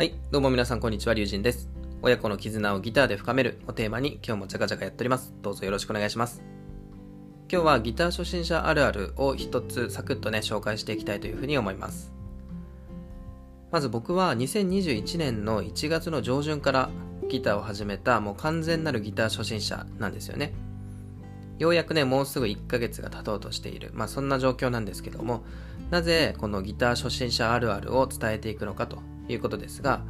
はい、どうも皆さんこんにちは、りゅうじんです。親子の絆をギターで深めるをテーマに今日もジャカジャカやっております。どうぞよろしくお願いします。今日はギター初心者あるあるを一つサクッとね、紹介していきたいというふうに思います。まず僕は2021年の1月の上旬からギターを始めたもう完全なるギター初心者なんですよね。ようやくね、もうすぐ1ヶ月が経とうとしている。まあそんな状況なんですけども、なぜこのギター初心者あるあるを伝えていくのかということですが、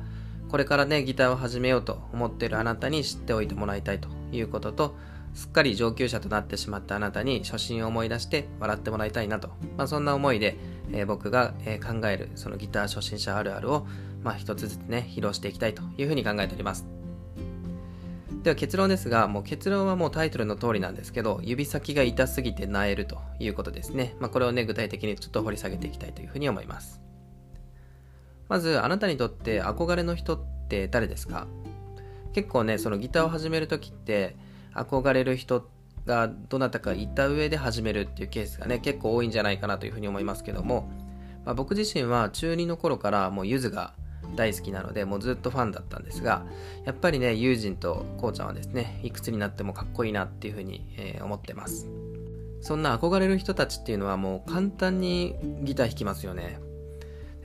これからね、ギターを始めようと思っているあなたに知っておいてもらいたいということと、すっかり上級者となってしまったあなたに初心を思い出して笑ってもらいたいなと、まあ、そんな思いで、えー、僕が、えー、考えるそのギター初心者あるあるを、まあ、一つずつね、披露していきたいというふうに考えております。では結論ですが、もう結論はもうタイトルの通りなんですけど、指先が痛すぎて萎えるということですね。まあ、これをね、具体的にちょっと掘り下げていきたいというふうに思います。まずあなたにとって憧れの人って誰ですか？結構ねそのギターを始める時って憧れる人がどなたかいた上で始めるっていうケースがね結構多いんじゃないかなというふうに思いますけども、まあ、僕自身は中2の頃からもうゆずが大好きなのでもうずっとファンだったんですがやっぱりね友人とこうちゃんはですねいくつになってもかっこいいなっていうふうに、えー、思ってます。そんな憧れる人たちっていうのはもう簡単にギター弾きますよね。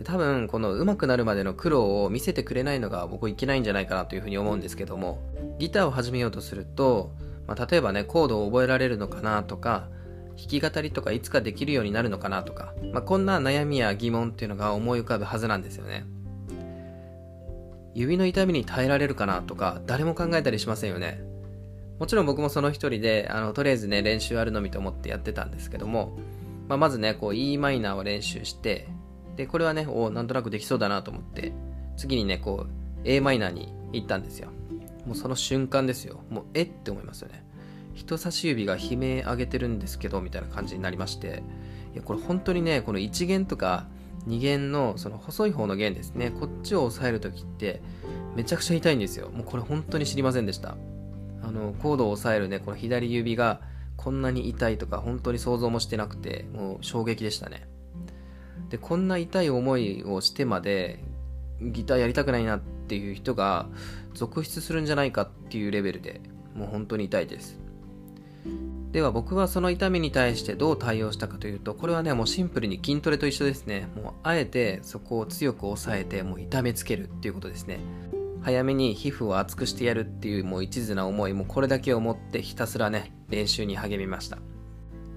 多分この上手くなるまでの苦労を見せてくれないのが僕いけないんじゃないかなというふうに思うんですけどもギターを始めようとすると、まあ、例えばねコードを覚えられるのかなとか弾き語りとかいつかできるようになるのかなとか、まあ、こんな悩みや疑問っていうのが思い浮かぶはずなんですよね。指の痛みに耐えられるかなとか誰も考えたりしませんよねもちろん僕もその一人であのとりあえずね練習あるのみと思ってやってたんですけども、まあ、まずねこう e マイナーを練習してで、これはね、おなんとなくできそうだなと思って、次にね、こう、a マイナーに行ったんですよ。もうその瞬間ですよ。もう、え？って思いますよね。人差し指が悲鳴上げてるんですけど、みたいな感じになりまして、いや、これ本当にね、この1弦とか2弦のその細い方の弦ですね、こっちを押さえるときって、めちゃくちゃ痛いんですよ。もうこれ本当に知りませんでした。あの、コードを押さえるね、この左指がこんなに痛いとか、本当に想像もしてなくて、もう衝撃でしたね。でこんな痛い思いをしてまでギターやりたくないなっていう人が続出するんじゃないかっていうレベルでもう本当に痛いですでは僕はその痛みに対してどう対応したかというとこれはねもうシンプルに筋トレと一緒ですね。もうあえてそこを強く押さえてもう痛めつけるっていうことですね。早めに皮膚を厚くしてやるっていうもう一途な思いもこれだけを持ってひたすらね練習に励みました。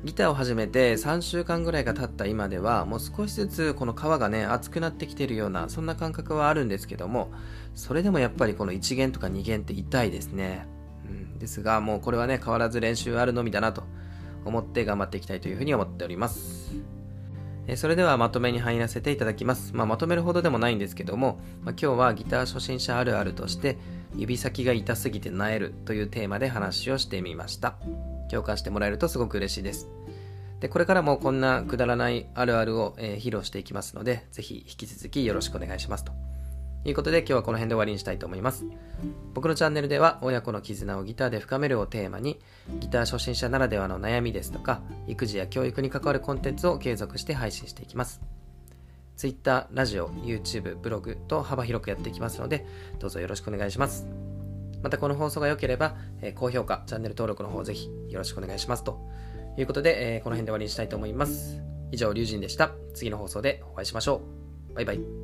ギターを始めて3週間ぐらいが経った今ではもう少しずつこの皮がね厚くなってきてるようなそんな感覚はあるんですけどもそれでもやっぱりこの1弦とか2弦って痛いですね、ですがもうこれはね変わらず練習あるのみだなと思って頑張っていきたいというふうに思っておりますそれではまとめに入らせていただきます。まあ、まとめるほどでもないんですけども、まあ、今日はギター初心者あるあるとして指先が痛すぎて萎えるというテーマで話をしてみました。共感してもらえるとすごく嬉しいです。で、これからもこんなくだらないあるあるを、えー、披露していきますので、ぜひ引き続きよろしくお願いしますと。いうことで今日はこの辺で終わりにしたいと思います。僕のチャンネルでは親子の絆をギターで深めるをテーマにギター初心者ならではの悩みですとか育児や教育に関わるコンテンツを継続して配信していきます。Twitter、ラジオ、YouTube、ブログと幅広くやっていきますのでどうぞよろしくお願いします。またこの放送が良ければ、え、高評価、チャンネル登録の方ぜひよろしくお願いしますということで、え、この辺で終わりにしたいと思います。以上、龍神でした。次の放送でお会いしましょう。バイバイ。